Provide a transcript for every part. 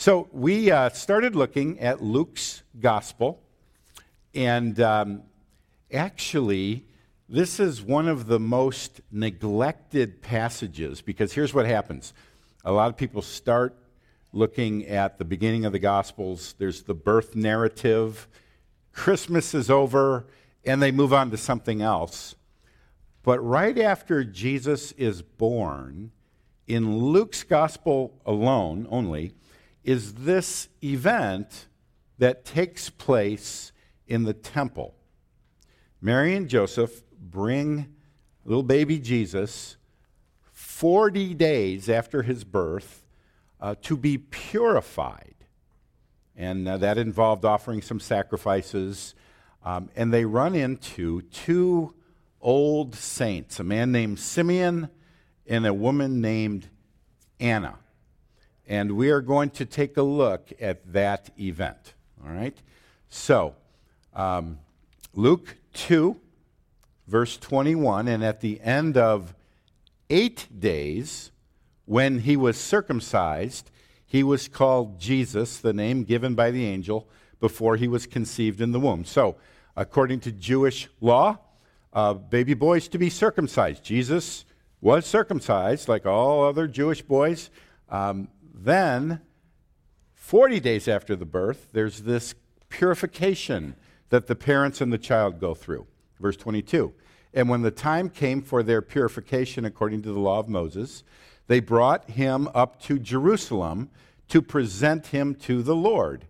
So we uh, started looking at Luke's gospel, and um, actually, this is one of the most neglected passages because here's what happens a lot of people start looking at the beginning of the Gospels, there's the birth narrative, Christmas is over, and they move on to something else. But right after Jesus is born, in Luke's Gospel alone, only, is this event that takes place in the temple. Mary and Joseph bring little baby Jesus 40 days after his birth uh, to be purified. And uh, that involved offering some sacrifices. Um, and they run into two old saints a man named Simeon and a woman named Anna. And we are going to take a look at that event. All right? So, um, Luke 2, verse 21, and at the end of eight days, when he was circumcised, he was called Jesus, the name given by the angel before he was conceived in the womb. So, according to Jewish law, uh, baby boys to be circumcised. Jesus was circumcised like all other Jewish boys. Um, then, 40 days after the birth, there's this purification that the parents and the child go through. Verse 22. And when the time came for their purification according to the law of Moses, they brought him up to Jerusalem to present him to the Lord.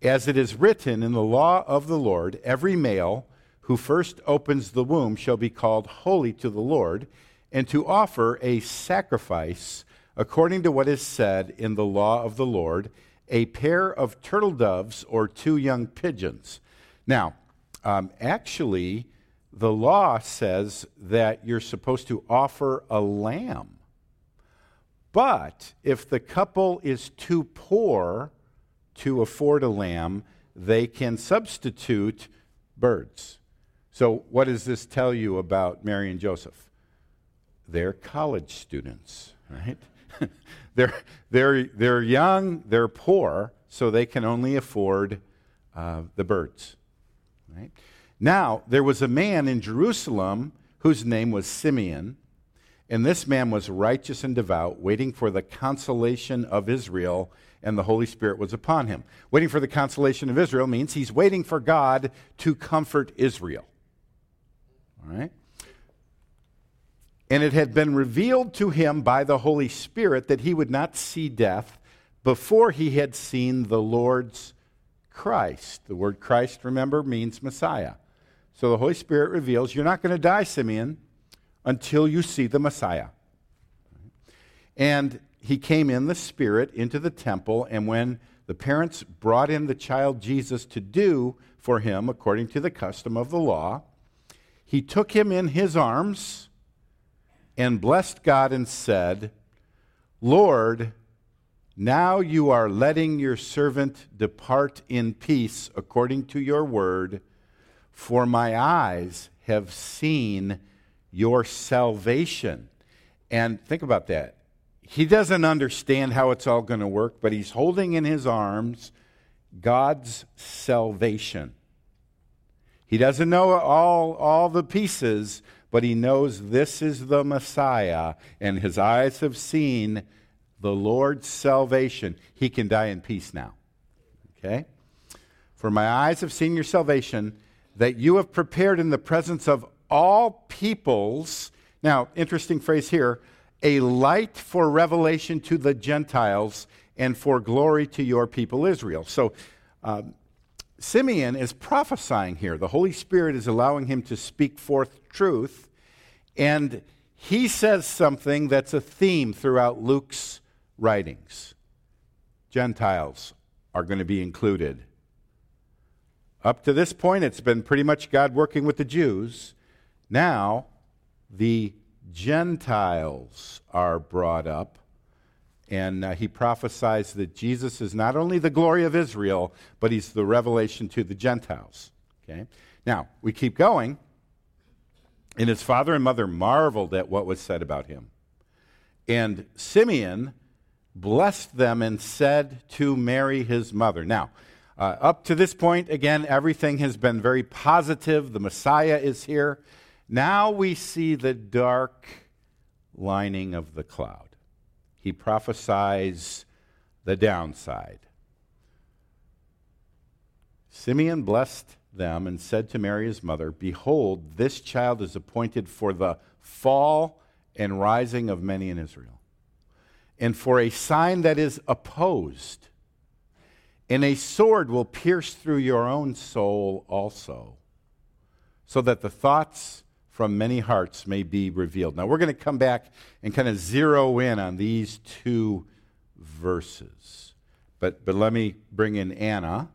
As it is written in the law of the Lord, every male who first opens the womb shall be called holy to the Lord, and to offer a sacrifice according to what is said in the law of the Lord, a pair of turtle doves or two young pigeons. Now, um, actually, the law says that you're supposed to offer a lamb. But if the couple is too poor to afford a lamb, they can substitute birds. So, what does this tell you about Mary and Joseph? They're college students, right? they're, they're, they're young, they're poor, so they can only afford uh, the birds, right? Now, there was a man in Jerusalem whose name was Simeon, and this man was righteous and devout, waiting for the consolation of Israel, and the Holy Spirit was upon him. Waiting for the consolation of Israel means he's waiting for God to comfort Israel. All right? And it had been revealed to him by the Holy Spirit that he would not see death before he had seen the Lord's Christ. The word Christ, remember, means Messiah. So the Holy Spirit reveals you're not going to die, Simeon, until you see the Messiah. And he came in the Spirit into the temple, and when the parents brought in the child Jesus to do for him according to the custom of the law, he took him in his arms and blessed God and said, Lord, now you are letting your servant depart in peace according to your word for my eyes have seen your salvation. And think about that. He doesn't understand how it's all going to work, but he's holding in his arms God's salvation. He doesn't know all, all the pieces, but he knows this is the Messiah, and his eyes have seen the Lord's salvation. He can die in peace now. Okay? For my eyes have seen your salvation that you have prepared in the presence of all peoples. Now, interesting phrase here a light for revelation to the Gentiles and for glory to your people Israel. So, um, Simeon is prophesying here. The Holy Spirit is allowing him to speak forth truth. And he says something that's a theme throughout Luke's writings Gentiles are going to be included up to this point, it's been pretty much God working with the Jews. Now, the Gentiles are brought up, and uh, he prophesies that Jesus is not only the glory of Israel, but he's the revelation to the Gentiles. Okay? Now, we keep going, and his father and mother marveled at what was said about him. And Simeon blessed them and said to Mary, his mother. Now, uh, up to this point, again, everything has been very positive. The Messiah is here. Now we see the dark lining of the cloud. He prophesies the downside. Simeon blessed them and said to Mary, his mother, Behold, this child is appointed for the fall and rising of many in Israel, and for a sign that is opposed. And a sword will pierce through your own soul also, so that the thoughts from many hearts may be revealed. Now, we're going to come back and kind of zero in on these two verses. But, but let me bring in Anna.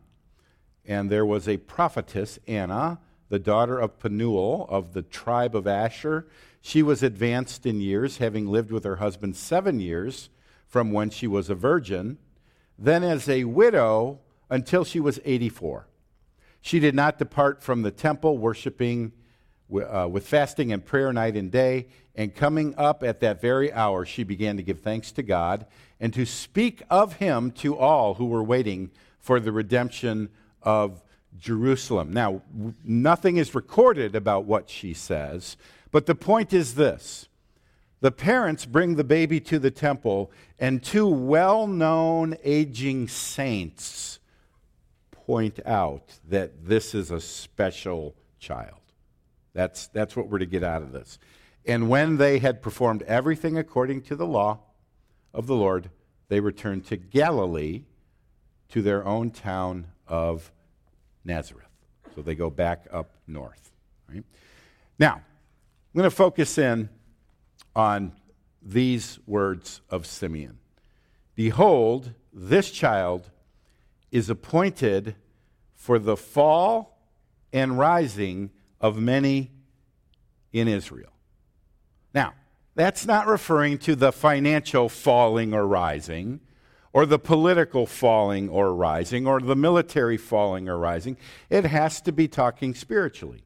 And there was a prophetess, Anna, the daughter of Penuel of the tribe of Asher. She was advanced in years, having lived with her husband seven years from when she was a virgin, then as a widow until she was 84. She did not depart from the temple, worshiping uh, with fasting and prayer night and day. And coming up at that very hour, she began to give thanks to God and to speak of him to all who were waiting for the redemption of Jerusalem. Now, nothing is recorded about what she says, but the point is this the parents bring the baby to the temple, and two well known aging saints point out that this is a special child. That's, that's what we're to get out of this. And when they had performed everything according to the law of the Lord, they returned to Galilee to their own town of Nazareth. So they go back up north. Right? Now, I'm going to focus in on these words of Simeon Behold, this child is appointed for the fall and rising of many in Israel. Now, that's not referring to the financial falling or rising, or the political falling or rising, or the military falling or rising. It has to be talking spiritually,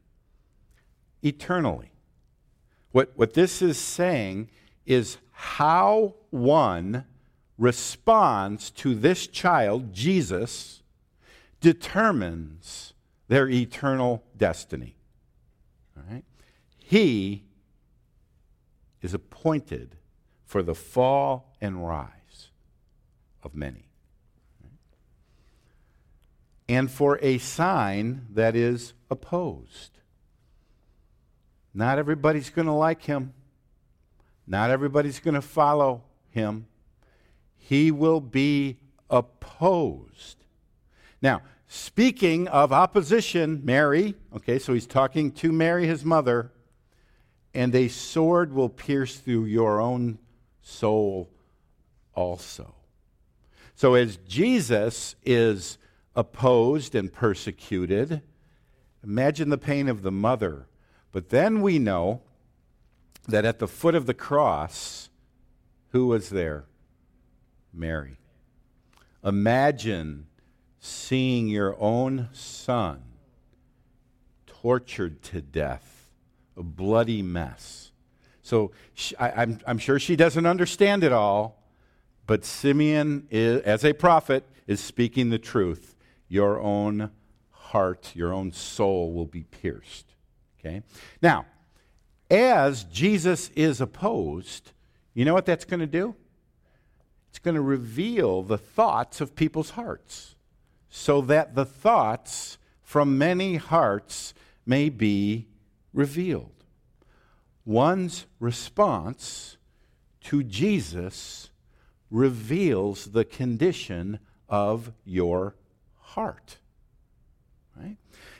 eternally. What, what this is saying is how one responds to this child, Jesus, determines their eternal destiny. He is appointed for the fall and rise of many. And for a sign that is opposed. Not everybody's going to like him. Not everybody's going to follow him. He will be opposed. Now, Speaking of opposition, Mary, okay, so he's talking to Mary, his mother, and a sword will pierce through your own soul also. So as Jesus is opposed and persecuted, imagine the pain of the mother. But then we know that at the foot of the cross, who was there? Mary. Imagine seeing your own son tortured to death, a bloody mess. So she, I, I'm, I'm sure she doesn't understand it all, but Simeon, is, as a prophet, is speaking the truth. Your own heart, your own soul will be pierced. Okay? Now, as Jesus is opposed, you know what that's going to do? It's going to reveal the thoughts of people's hearts so that the thoughts from many hearts may be revealed. One's response to Jesus reveals the condition of your heart. Right?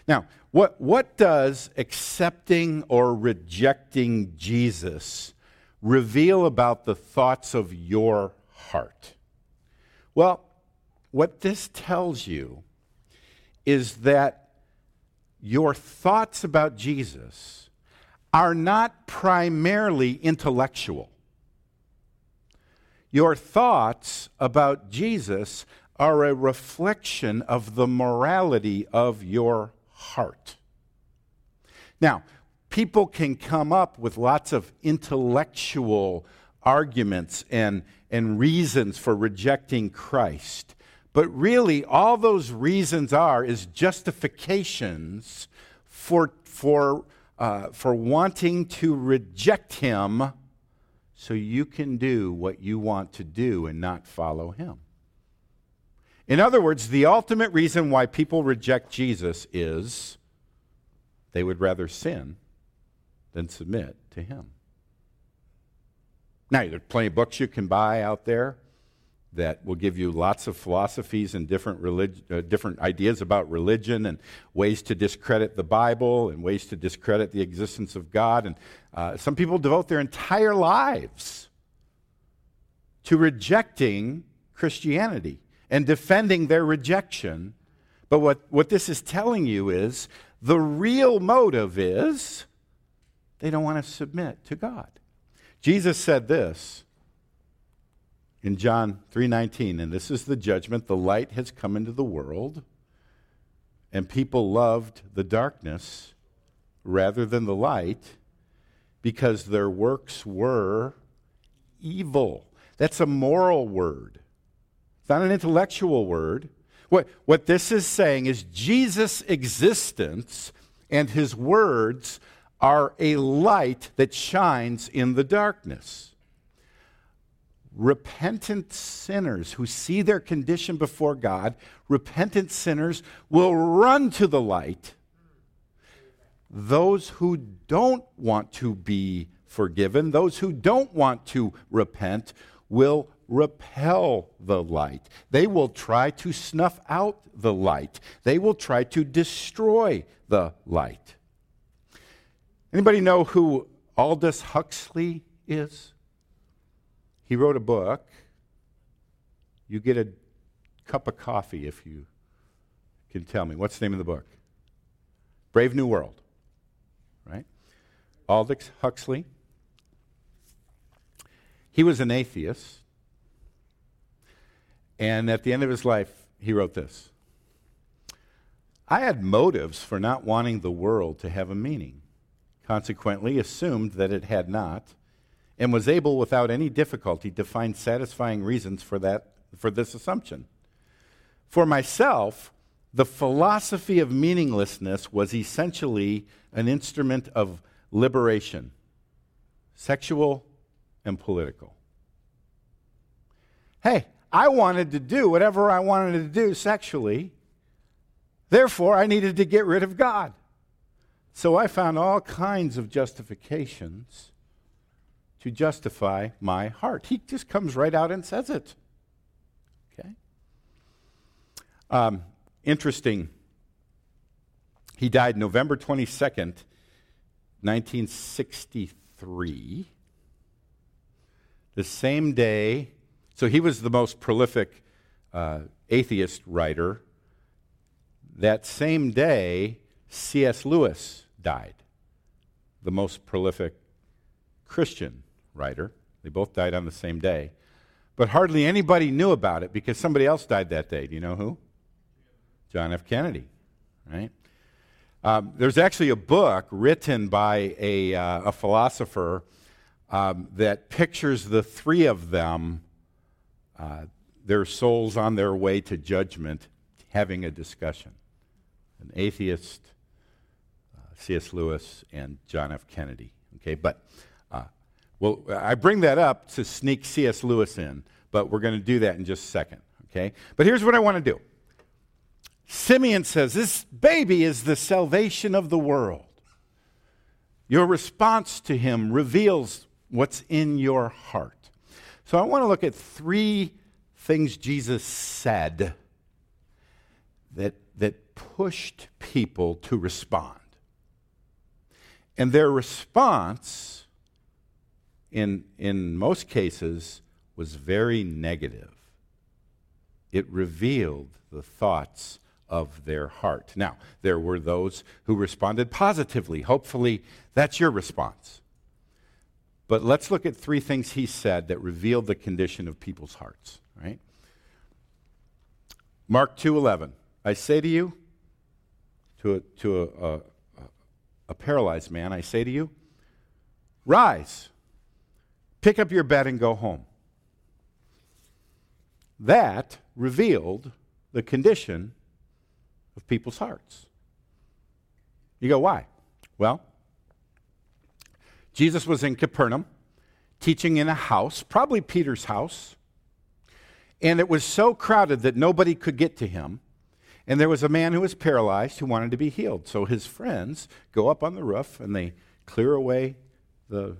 Now, what, what does accepting or rejecting Jesus reveal about the thoughts of your heart? Well, what this tells you is that your thoughts about Jesus are not primarily intellectual. Your thoughts about Jesus are a reflection of the morality of your heart. Now, people can come up with lots of intellectual arguments and, and reasons for rejecting Christ. But really, all those reasons are is justifications for, for, uh, for wanting to reject him so you can do what you want to do and not follow him. In other words, the ultimate reason why people reject Jesus is they would rather sin than submit to him. Now, there's plenty of books you can buy out there that will give you lots of philosophies and different, relig- uh, different ideas about religion and ways to discredit the Bible and ways to discredit the existence of God. And uh, some people devote their entire lives to rejecting Christianity and defending their rejection. But what, what this is telling you is the real motive is they don't want to submit to God. Jesus said this in John 3:19 and this is the judgment the light has come into the world and people loved the darkness rather than the light because their works were evil. That's a moral word. It's not an intellectual word. What, what this is saying is Jesus' existence and his words are a light that shines in the darkness. Repentant sinners who see their condition before God, repentant sinners will run to the light. Those who don't want to be forgiven, those who don't want to repent, will repel the light. They will try to snuff out the light. They will try to destroy the light. Anybody know who Aldous Huxley is? He wrote a book. You get a cup of coffee if you can tell me. What's the name of the book? Brave New World. Right? Aldous Huxley. He was an atheist. And at the end of his life, he wrote this I had motives for not wanting the world to have a meaning, consequently, assumed that it had not, and was able without any difficulty to find satisfying reasons for, that, for this assumption. For myself, the philosophy of meaninglessness was essentially an instrument of liberation, sexual and political. Hey, I wanted to do whatever I wanted to do sexually. Therefore, I needed to get rid of God. So I found all kinds of justifications to justify my heart. He just comes right out and says it. Okay? Um, interesting. He died November 22nd, 1963. The same day so he was the most prolific uh, atheist writer. That same day, C.S. Lewis died, the most prolific Christian writer. They both died on the same day. But hardly anybody knew about it because somebody else died that day. Do you know who? John F. Kennedy, right? Um, there's actually a book written by a, uh, a philosopher um, that pictures the three of them uh, their souls on their way to judgment having a discussion. An atheist, uh, C.S. Lewis, and John F. Kennedy. Okay, but well, I bring that up to sneak C.S. Lewis in, but we're going to do that in just a second. Okay, but here's what I want to do. Simeon says, This baby is the salvation of the world. Your response to him reveals what's in your heart. So I want to look at three things Jesus said that, that pushed people to respond. And their response, in, in most cases, was very negative. It revealed the thoughts of their heart. Now, there were those who responded positively. Hopefully, that's your response. But let's look at three things he said that revealed the condition of people's hearts, right? Mark 2:11. I say to you to a, to a, a, a paralyzed man, I say to you, rise, pick up your bed and go home. that revealed the condition of people's hearts. You go, why? Well, Jesus was in Capernaum teaching in a house, probably Peter's house, and it was so crowded that nobody could get to him. And there was a man who was paralyzed who wanted to be healed. So his friends go up on the roof and they clear away the,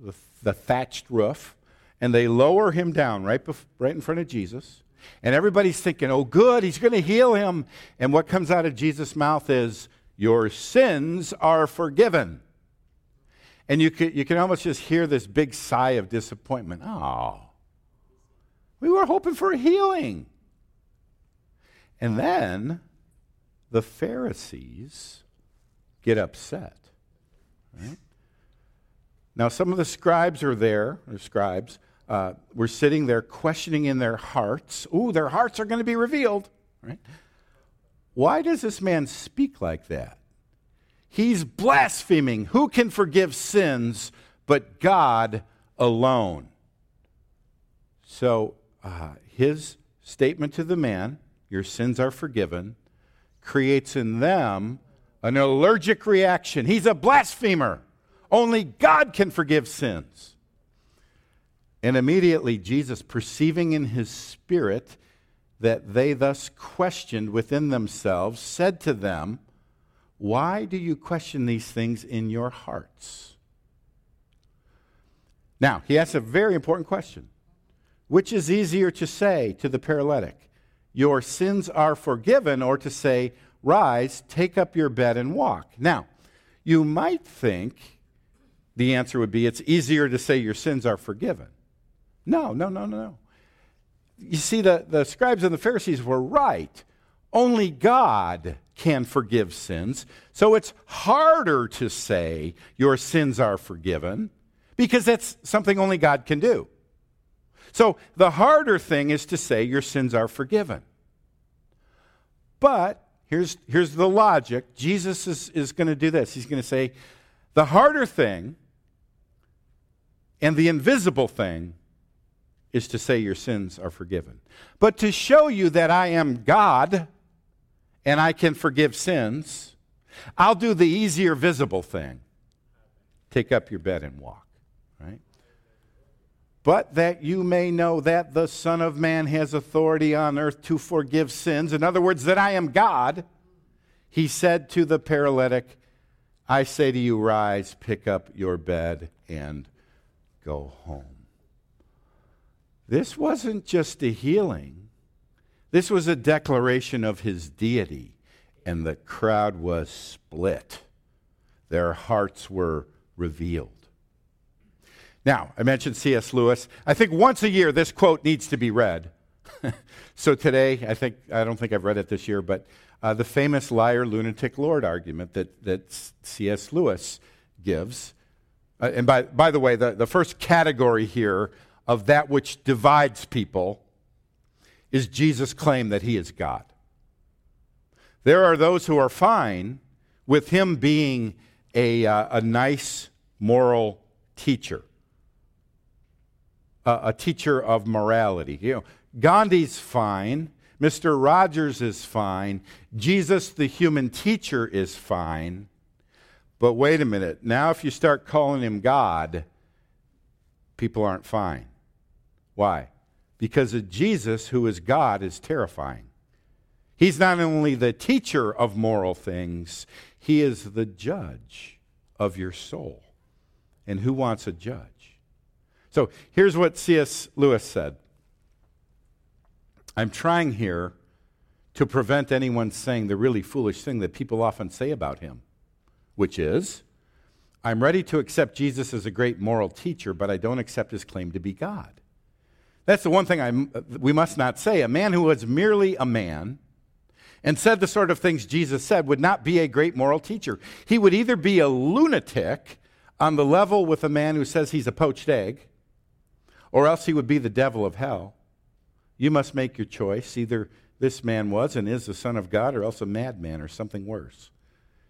the, the thatched roof and they lower him down right, bef- right in front of Jesus. And everybody's thinking, oh, good, he's going to heal him. And what comes out of Jesus' mouth is, your sins are forgiven. And you can, you can almost just hear this big sigh of disappointment. Oh, we were hoping for healing. And then the Pharisees get upset. Right? Now, some of the scribes are there, or scribes, uh, were sitting there questioning in their hearts. Ooh, their hearts are going to be revealed. Right? Why does this man speak like that? He's blaspheming. Who can forgive sins but God alone? So, uh, his statement to the man, Your sins are forgiven, creates in them an allergic reaction. He's a blasphemer. Only God can forgive sins. And immediately, Jesus, perceiving in his spirit that they thus questioned within themselves, said to them, Why do you question these things in your hearts? Now, he asks a very important question. Which is easier to say to the paralytic, Your sins are forgiven, or to say, Rise, take up your bed, and walk? Now, you might think the answer would be, It's easier to say your sins are forgiven. No, no, no, no, no. You see, the, the scribes and the Pharisees were right. Only God can forgive sins. So it's harder to say your sins are forgiven because that's something only God can do. So the harder thing is to say your sins are forgiven. But here's, here's the logic Jesus is, is going to do this. He's going to say the harder thing and the invisible thing is to say your sins are forgiven. But to show you that I am God and I can forgive sins, I'll do the easier visible thing take up your bed and walk, right? But that you may know that the Son of Man has authority on earth to forgive sins, in other words, that I am God, he said to the paralytic, I say to you, rise, pick up your bed, and go home. This wasn't just a healing, this was a declaration of his deity, and the crowd was split. Their hearts were revealed. Now, I mentioned C.S. Lewis. I think once a year this quote needs to be read. so today, I think I don't think I've read it this year, but uh, the famous liar, lunatic, Lord argument that, that C.S. Lewis gives. Uh, and by, by the way, the, the first category here of that which divides people is Jesus' claim that he is God. There are those who are fine with him being a, uh, a nice moral teacher, a, teacher of morality. You know, Gandhi's fine. Mr. Rogers is fine. Jesus, the human teacher, is fine. But wait a minute. Now, if you start calling him God, people aren't fine. Why? Because of Jesus, who is God, is terrifying. He's not only the teacher of moral things, he is the judge of your soul. And who wants a judge? So here's what C.S. Lewis said I'm trying here to prevent anyone saying the really foolish thing that people often say about him, which is, I'm ready to accept Jesus as a great moral teacher, but I don't accept his claim to be God. That's the one thing I, we must not say. A man who was merely a man and said the sort of things Jesus said would not be a great moral teacher. He would either be a lunatic on the level with a man who says he's a poached egg, or else he would be the devil of hell. You must make your choice. Either this man was and is the Son of God, or else a madman or something worse.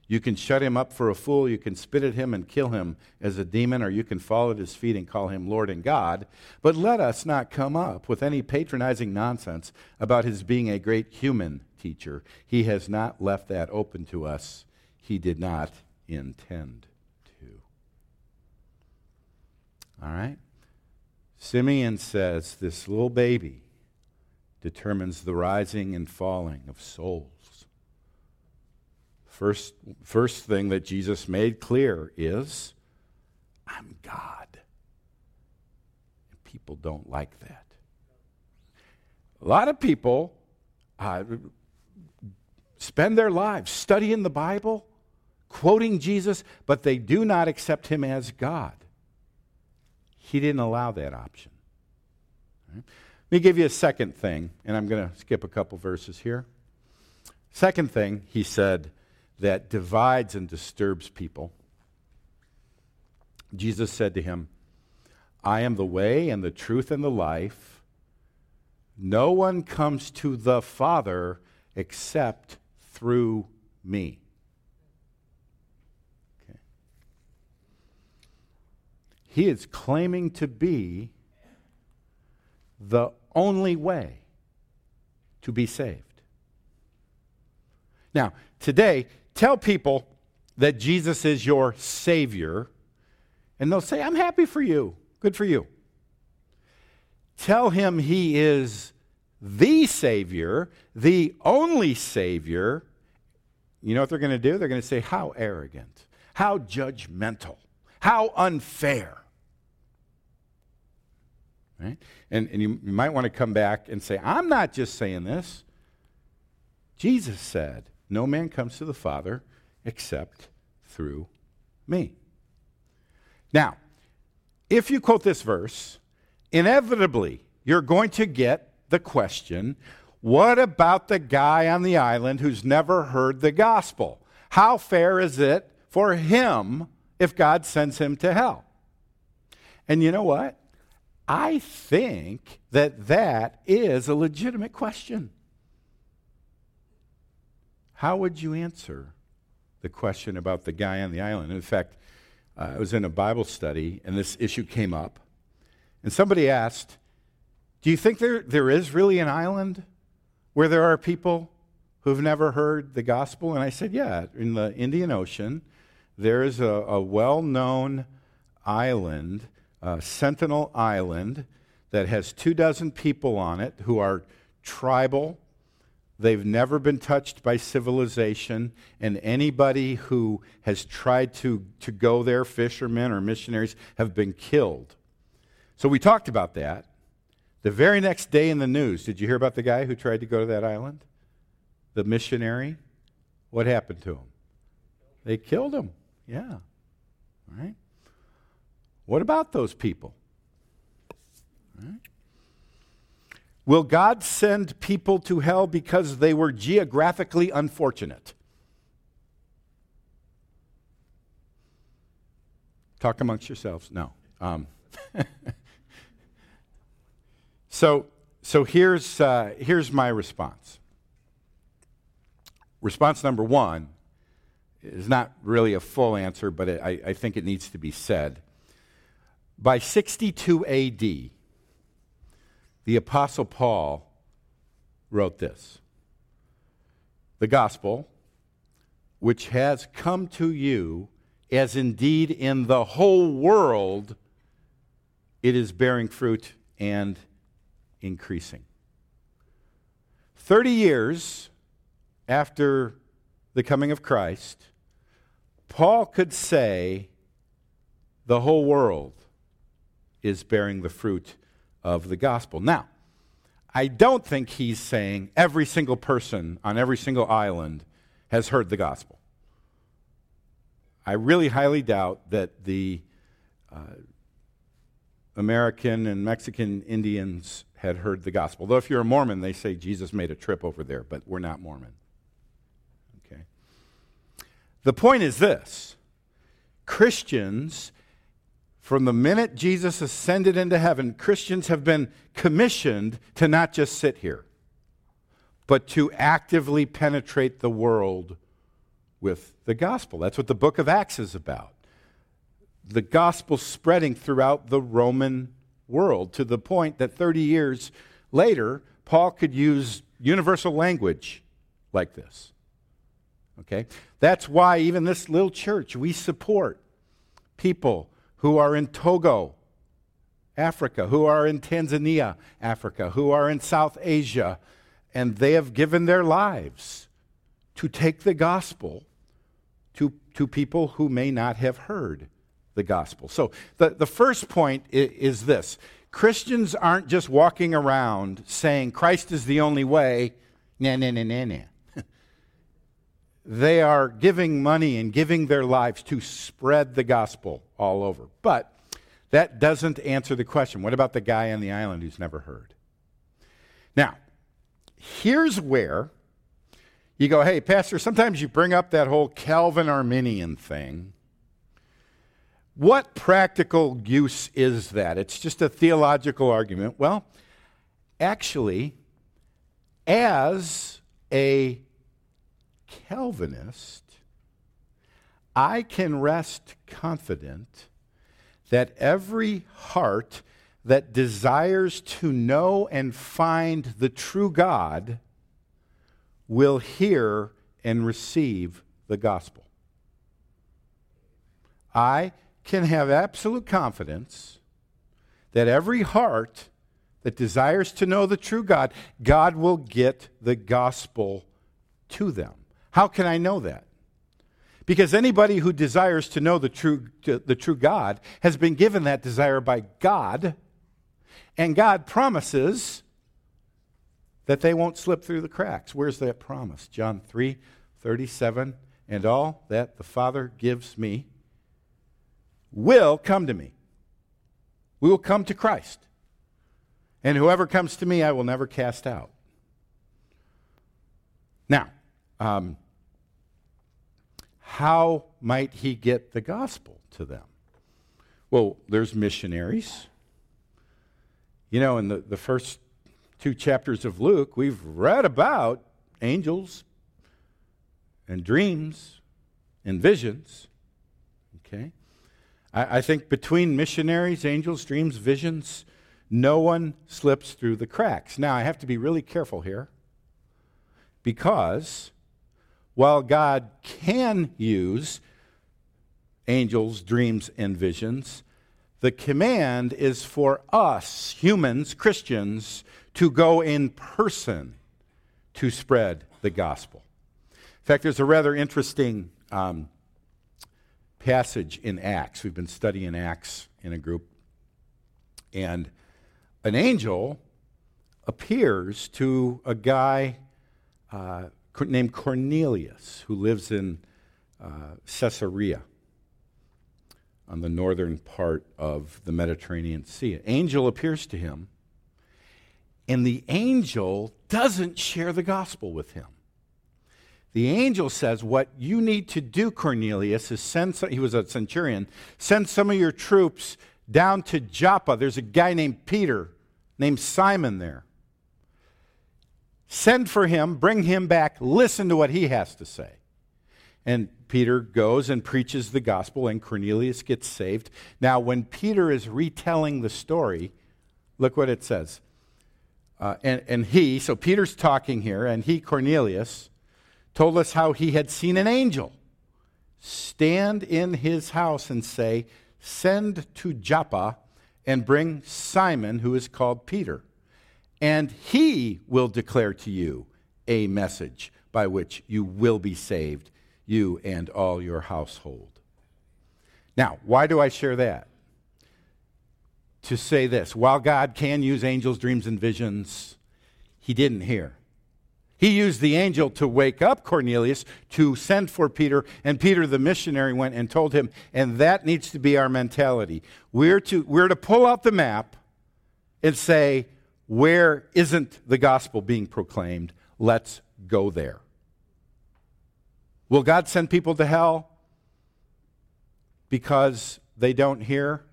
You can shut him up for a fool, you can spit at him and kill him as a demon, or you can fall at his feet and call him Lord and God. But let us not come up with any patronizing nonsense about his being a great human teacher. He has not left that open to us. He did not intend to. All right? Simeon says this little baby determines the rising and falling of souls. First, first thing that Jesus made clear is, I'm God. And people don't like that. A lot of people uh, spend their lives studying the Bible, quoting Jesus, but they do not accept him as God. He didn't allow that option. Let me give you a second thing, and I'm going to skip a couple verses here. Second thing, he said, that divides and disturbs people. Jesus said to him, I am the way and the truth and the life. No one comes to the Father except through me. Okay. He is claiming to be the only way to be saved. Now, today, Tell people that Jesus is your Savior, and they'll say, I'm happy for you. Good for you. Tell him he is the Savior, the only Savior. You know what they're going to do? They're going to say, How arrogant, how judgmental, how unfair. Right? And, and you, you might want to come back and say, I'm not just saying this. Jesus said, no man comes to the Father except through me. Now, if you quote this verse, inevitably you're going to get the question what about the guy on the island who's never heard the gospel? How fair is it for him if God sends him to hell? And you know what? I think that that is a legitimate question. How would you answer the question about the guy on the island? In fact, uh, I was in a Bible study and this issue came up. And somebody asked, Do you think there, there is really an island where there are people who've never heard the gospel? And I said, Yeah, in the Indian Ocean, there is a, a well known island, uh, Sentinel Island, that has two dozen people on it who are tribal They've never been touched by civilization, and anybody who has tried to, to go there, fishermen or missionaries, have been killed. So we talked about that. The very next day in the news, did you hear about the guy who tried to go to that island? The missionary? What happened to him? They killed him. Yeah. All right. What about those people? All right. Will God send people to hell because they were geographically unfortunate? Talk amongst yourselves. No. Um, so, so here's, uh, here's my response. Response number one is not really a full answer, but it, I, I think it needs to be said. By 62 AD, the Apostle Paul wrote this The gospel, which has come to you, as indeed in the whole world it is bearing fruit and increasing. 30 years after the coming of Christ, Paul could say the whole world is bearing the fruit of the gospel. Now, I don't think he's saying every single person on every single island has heard the gospel. I really highly doubt that the uh, American and Mexican Indians had heard the gospel. Though, if you're a Mormon, they say Jesus made a trip over there, but we're not Mormon. Okay. The point is this Christians from the minute Jesus ascended into heaven, Christians have been commissioned to not just sit here, but to actively penetrate the world with the gospel. That's what the book of Acts is about. The gospel spreading throughout the Roman world to the point that 30 years later, Paul could use universal language like this. Okay? That's why even this little church, we support people who are in Togo, Africa, who are in Tanzania, Africa, who are in South Asia, and they have given their lives to take the gospel to, to people who may not have heard the gospel. So the, the first point is, is this. Christians aren't just walking around saying Christ is the only way, nah, nah, nah, nah, nah they are giving money and giving their lives to spread the gospel all over. But that doesn't answer the question. What about the guy on the island who's never heard? Now, here's where you go, hey, Pastor, sometimes you bring up that whole Calvin Arminian thing. What practical use is that? It's just a theological argument. Well, actually, as a Calvinist, I can rest confident that every heart that desires to know and find the true God will hear and receive the gospel. I can have absolute confidence that every heart that desires to know the true God, God will get the gospel to them. How can I know that? Because anybody who desires to know the true, the true God has been given that desire by God, and God promises that they won't slip through the cracks. Where's that promise? John 3 37. And all that the Father gives me will come to me. We will come to Christ. And whoever comes to me, I will never cast out. Now, um, how might he get the gospel to them? Well, there's missionaries. You know, in the, the first two chapters of Luke, we've read about angels and dreams and visions. Okay? I, I think between missionaries, angels, dreams, visions, no one slips through the cracks. Now, I have to be really careful here because while God can use angels, dreams, and visions, the command is for us, humans, Christians, to go in person to spread the gospel. In fact, there's a rather interesting um, passage in Acts. We've been studying Acts in a group. And an angel appears to a guy uh, named Cornelius, who lives in uh, Caesarea on the northern part of the Mediterranean Sea. An angel appears to him, and the angel doesn't share the gospel with him. The angel says, What you need to do, Cornelius, is send, some, he was a centurion, send some of your troops down to Joppa. There's a guy named Peter, named Simon there. Send for him, bring him back, listen to what he has to say. And Peter goes and preaches the gospel, and Cornelius gets saved. Now, when Peter is retelling the story, look what it says. Uh, and, and he, so Peter's talking here, and he, Cornelius, told us how he had seen an angel stand in his house and say, Send to Joppa and bring Simon, who is called Peter and he will declare to you a message by which you will be saved, you and all your household. Now, why do I share that? To say this while God can use angels, dreams, and visions, he didn't hear. He used the angel to wake up Cornelius, to send for Peter, and Peter, the missionary, went and told him. And that needs to be our mentality. We're to, we're to pull out the map and say, where isn't the gospel being proclaimed? Let's go there. Will God send people to hell because they don't hear?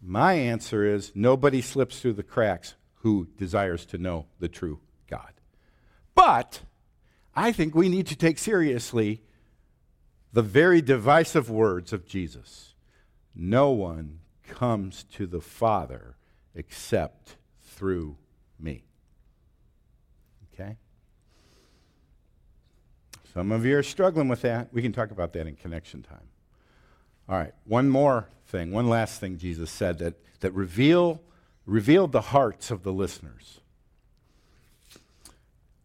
My answer is nobody slips through the cracks who desires to know the true God. But I think we need to take seriously the very divisive words of Jesus No one comes to the Father except through me. Okay? Some of you are struggling with that. We can talk about that in connection time. All right, one more thing, one last thing Jesus said that, that reveal, revealed the hearts of the listeners.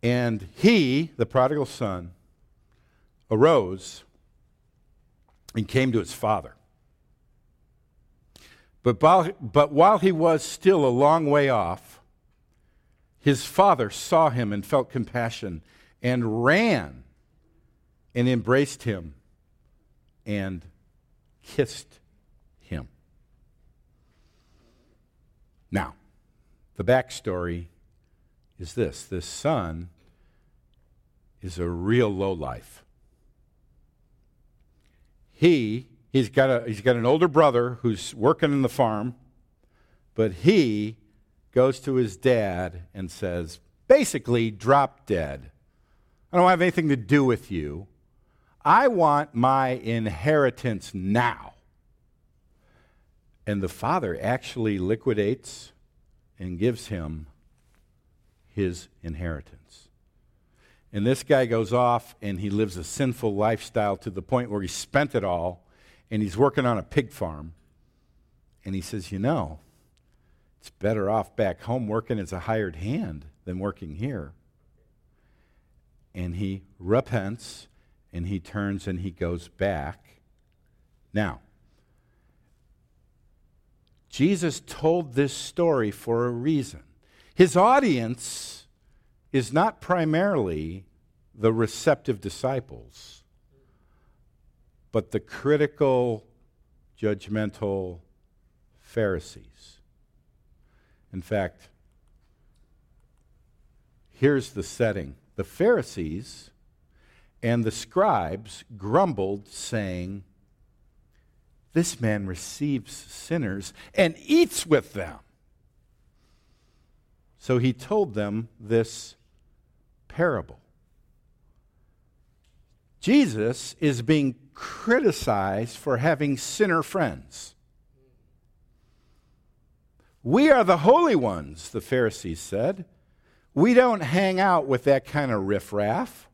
And he, the prodigal son, arose and came to his father. But while, but while he was still a long way off, his father saw him and felt compassion and ran and embraced him and kissed him. Now, the backstory is this this son is a real low life. He, he's got, a, he's got an older brother who's working in the farm, but he goes to his dad and says, basically, drop dead. I don't have anything to do with you. I want my inheritance now. And the father actually liquidates and gives him his inheritance. And this guy goes off and he lives a sinful lifestyle to the point where he spent it all and he's working on a pig farm. And he says, You know, it's better off back home working as a hired hand than working here. And he repents and he turns and he goes back. Now, Jesus told this story for a reason. His audience is not primarily the receptive disciples, but the critical, judgmental Pharisees. In fact, here's the setting the Pharisees and the scribes grumbled, saying, This man receives sinners and eats with them. So he told them this parable. Jesus is being criticized for having sinner friends. We are the holy ones, the Pharisees said. We don't hang out with that kind of riffraff.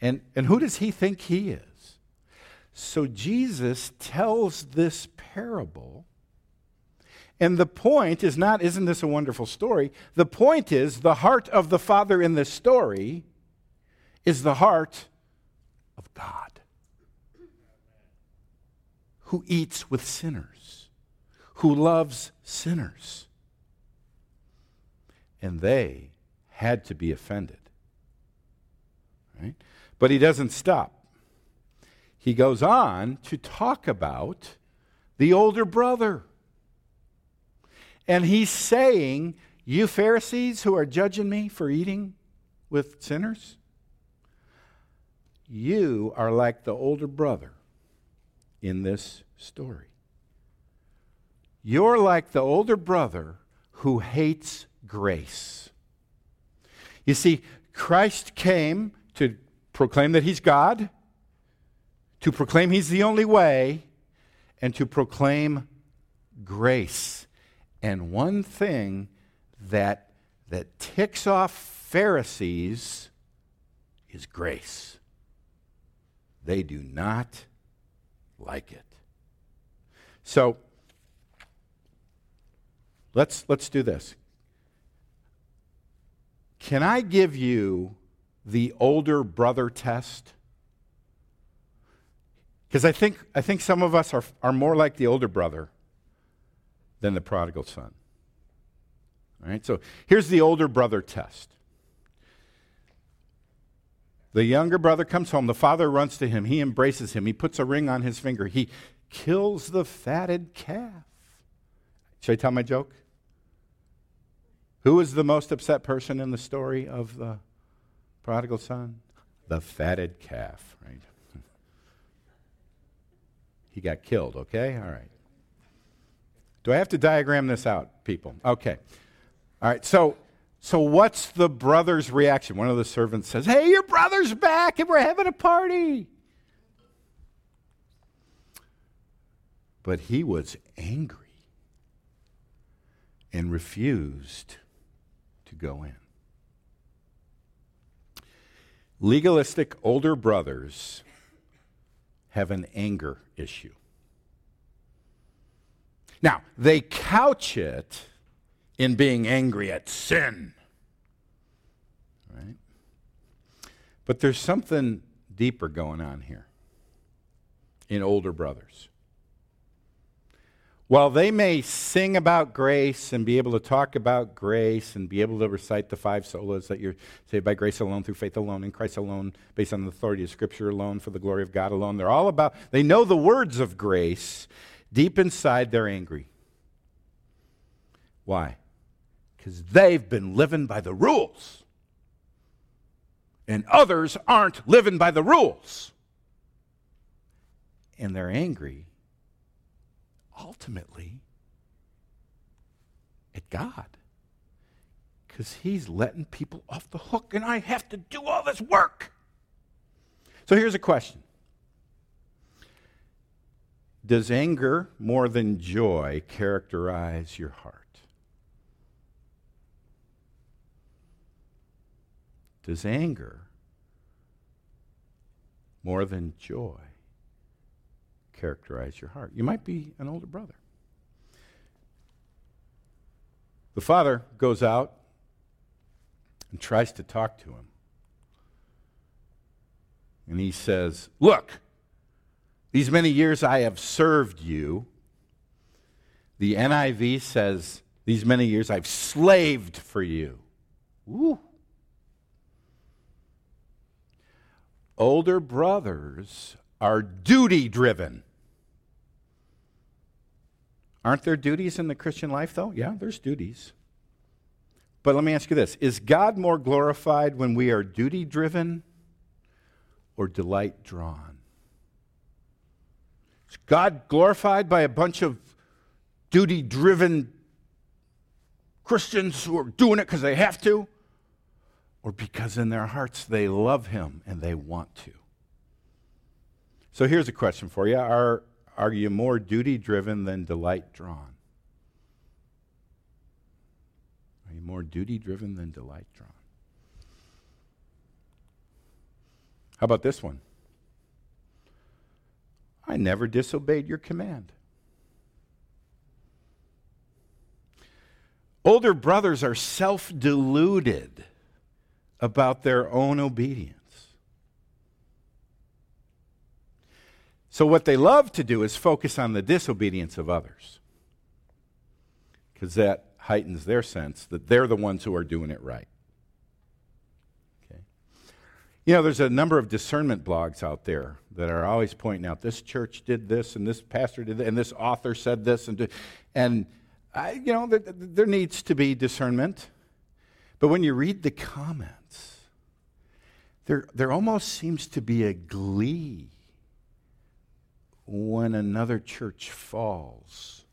And, and who does he think he is? So Jesus tells this parable and the point is not, isn't this a wonderful story? The point is, the heart of the Father in this story is the heart of God, who eats with sinners, who loves sinners. And they had to be offended. Right? But he doesn't stop. He goes on to talk about the older brother and he's saying, You Pharisees who are judging me for eating with sinners, you are like the older brother in this story. You're like the older brother who hates grace. You see, Christ came to proclaim that he's God, to proclaim he's the only way, and to proclaim grace. And one thing that, that ticks off Pharisees is grace. They do not like it. So let's, let's do this. Can I give you the older brother test? Because I think, I think some of us are, are more like the older brother than the prodigal son. All right, so here's the older brother test. The younger brother comes home. The father runs to him. He embraces him. He puts a ring on his finger. He kills the fatted calf. Should I tell my joke? Who was the most upset person in the story of the prodigal son? The fatted calf, right? he got killed, okay? All right. Do I have to diagram this out, people? Okay. All right. So, so, what's the brother's reaction? One of the servants says, Hey, your brother's back and we're having a party. But he was angry and refused to go in. Legalistic older brothers have an anger issue. Now, they couch it in being angry at sin. Right? But there's something deeper going on here in older brothers. While they may sing about grace and be able to talk about grace and be able to recite the five solas that you're saved by grace alone, through faith alone, in Christ alone, based on the authority of Scripture alone, for the glory of God alone, they're all about, they know the words of grace. Deep inside, they're angry. Why? Because they've been living by the rules. And others aren't living by the rules. And they're angry ultimately at God. Because He's letting people off the hook, and I have to do all this work. So here's a question Does anger more than joy characterize your heart? Does anger more than joy characterize your heart. You might be an older brother. The father goes out and tries to talk to him. And he says, Look, these many years I have served you. The NIV says, These many years I've slaved for you. Woo. Older brothers are duty driven. Aren't there duties in the Christian life, though? Yeah, there's duties. But let me ask you this Is God more glorified when we are duty driven or delight drawn? Is God glorified by a bunch of duty driven Christians who are doing it because they have to? Or because in their hearts they love Him and they want to? So here's a question for you Are are you more duty driven than delight drawn? Are you more duty driven than delight drawn? How about this one? I never disobeyed your command. Older brothers are self deluded about their own obedience. So, what they love to do is focus on the disobedience of others because that heightens their sense that they're the ones who are doing it right. Okay. You know, there's a number of discernment blogs out there that are always pointing out this church did this, and this pastor did that, and this author said this, and, and I, you know, there, there needs to be discernment. But when you read the comments, there, there almost seems to be a glee when another church falls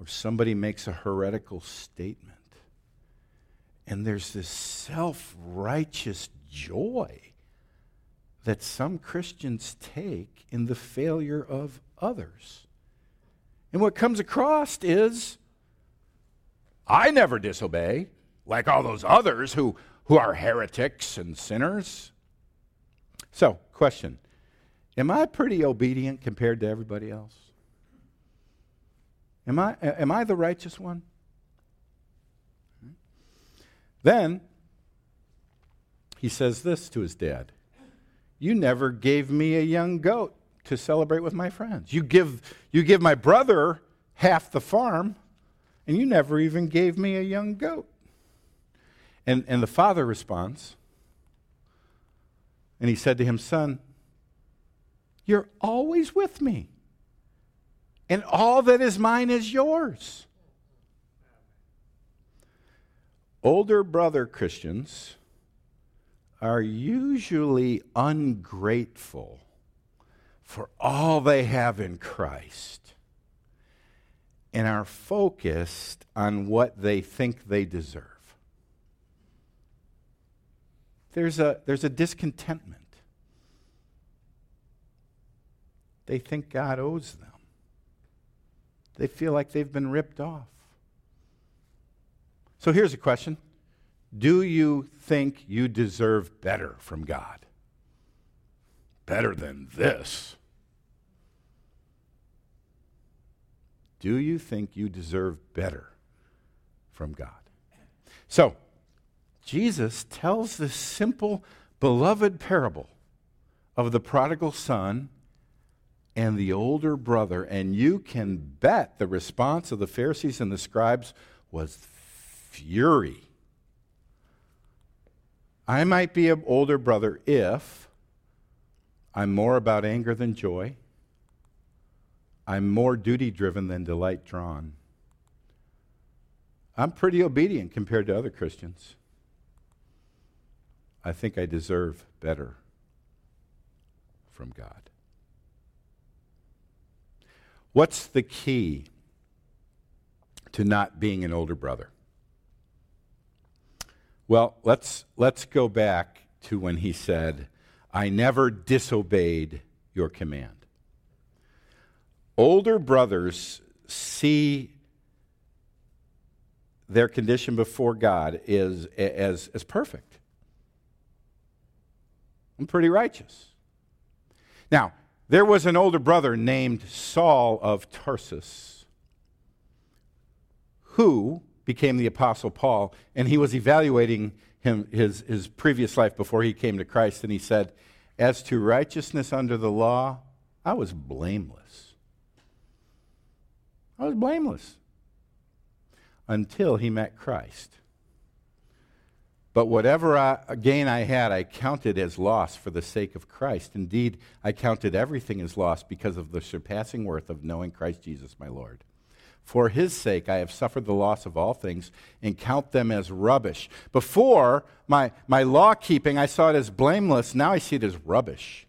or somebody makes a heretical statement. And there's this self righteous joy that some Christians take in the failure of others. And what comes across is I never disobey, like all those others who, who are heretics and sinners. So, question Am I pretty obedient compared to everybody else? Am I, am I the righteous one? Then he says this to his dad You never gave me a young goat to celebrate with my friends. You give, you give my brother half the farm, and you never even gave me a young goat. And, and the father responds, and he said to him, Son, you're always with me. And all that is mine is yours. Older brother Christians are usually ungrateful for all they have in Christ and are focused on what they think they deserve. There's a, there's a discontentment. they think God owes them. they feel like they've been ripped off. So here's a question Do you think you deserve better from God? Better than this? Do you think you deserve better from God? So, Jesus tells this simple, beloved parable of the prodigal son and the older brother, and you can bet the response of the Pharisees and the scribes was fury. I might be an older brother if I'm more about anger than joy. I'm more duty driven than delight drawn. I'm pretty obedient compared to other Christians. I think I deserve better from God. What's the key to not being an older brother? Well, let's, let's go back to when he said, I never disobeyed your command. Older brothers see their condition before God is, as, as perfect. I'm pretty righteous. Now, there was an older brother named Saul of Tarsus who became the Apostle Paul, and he was evaluating him, his, his previous life before he came to Christ, and he said, As to righteousness under the law, I was blameless. I was blameless until he met Christ. But whatever I, gain I had, I counted as loss for the sake of Christ. Indeed, I counted everything as loss because of the surpassing worth of knowing Christ Jesus my Lord. For his sake, I have suffered the loss of all things and count them as rubbish. Before, my, my law keeping, I saw it as blameless. Now I see it as rubbish,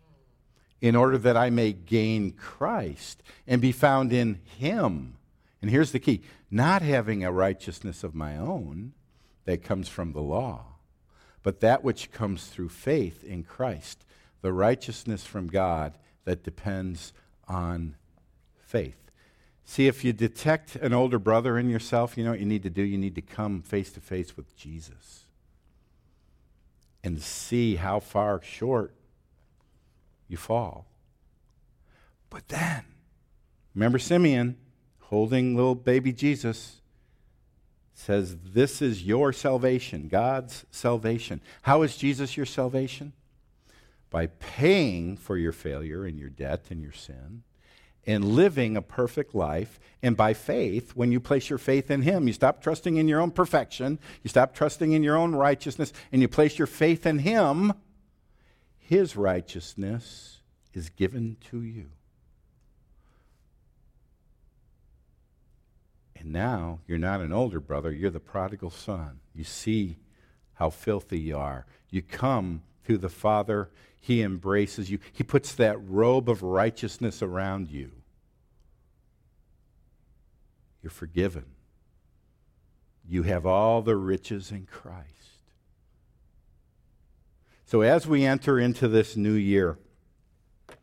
in order that I may gain Christ and be found in him. And here's the key not having a righteousness of my own that comes from the law, but that which comes through faith in Christ, the righteousness from God that depends on faith. See, if you detect an older brother in yourself, you know what you need to do? You need to come face to face with Jesus and see how far short you fall. But then, remember Simeon holding little baby Jesus says, This is your salvation, God's salvation. How is Jesus your salvation? By paying for your failure and your debt and your sin and living a perfect life. And by faith, when you place your faith in Him, you stop trusting in your own perfection, you stop trusting in your own righteousness, and you place your faith in Him, His righteousness is given to you. And now you're not an older brother, you're the prodigal son. You see how filthy you are. You come to the Father, He embraces you, He puts that robe of righteousness around you. You're forgiven. You have all the riches in Christ. So, as we enter into this new year, I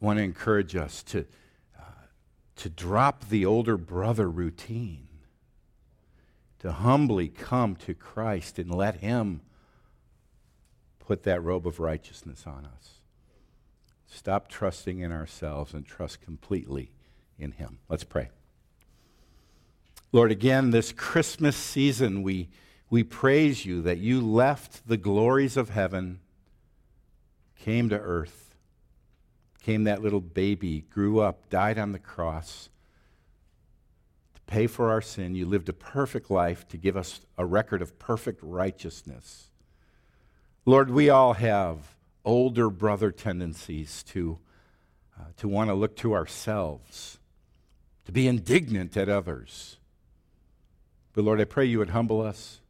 want to encourage us to to drop the older brother routine, to humbly come to Christ and let Him put that robe of righteousness on us. Stop trusting in ourselves and trust completely in Him. Let's pray. Lord, again, this Christmas season, we, we praise you that you left the glories of heaven, came to earth, came that little baby, grew up, died on the cross to pay for our sin. You lived a perfect life to give us a record of perfect righteousness. Lord, we all have older brother tendencies to, uh, to want to look to ourselves, to be indignant at others. But Lord, I pray you would humble us.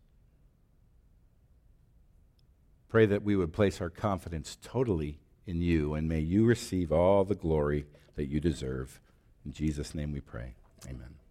Pray that we would place our confidence totally in you, and may you receive all the glory that you deserve. In Jesus' name we pray. Amen.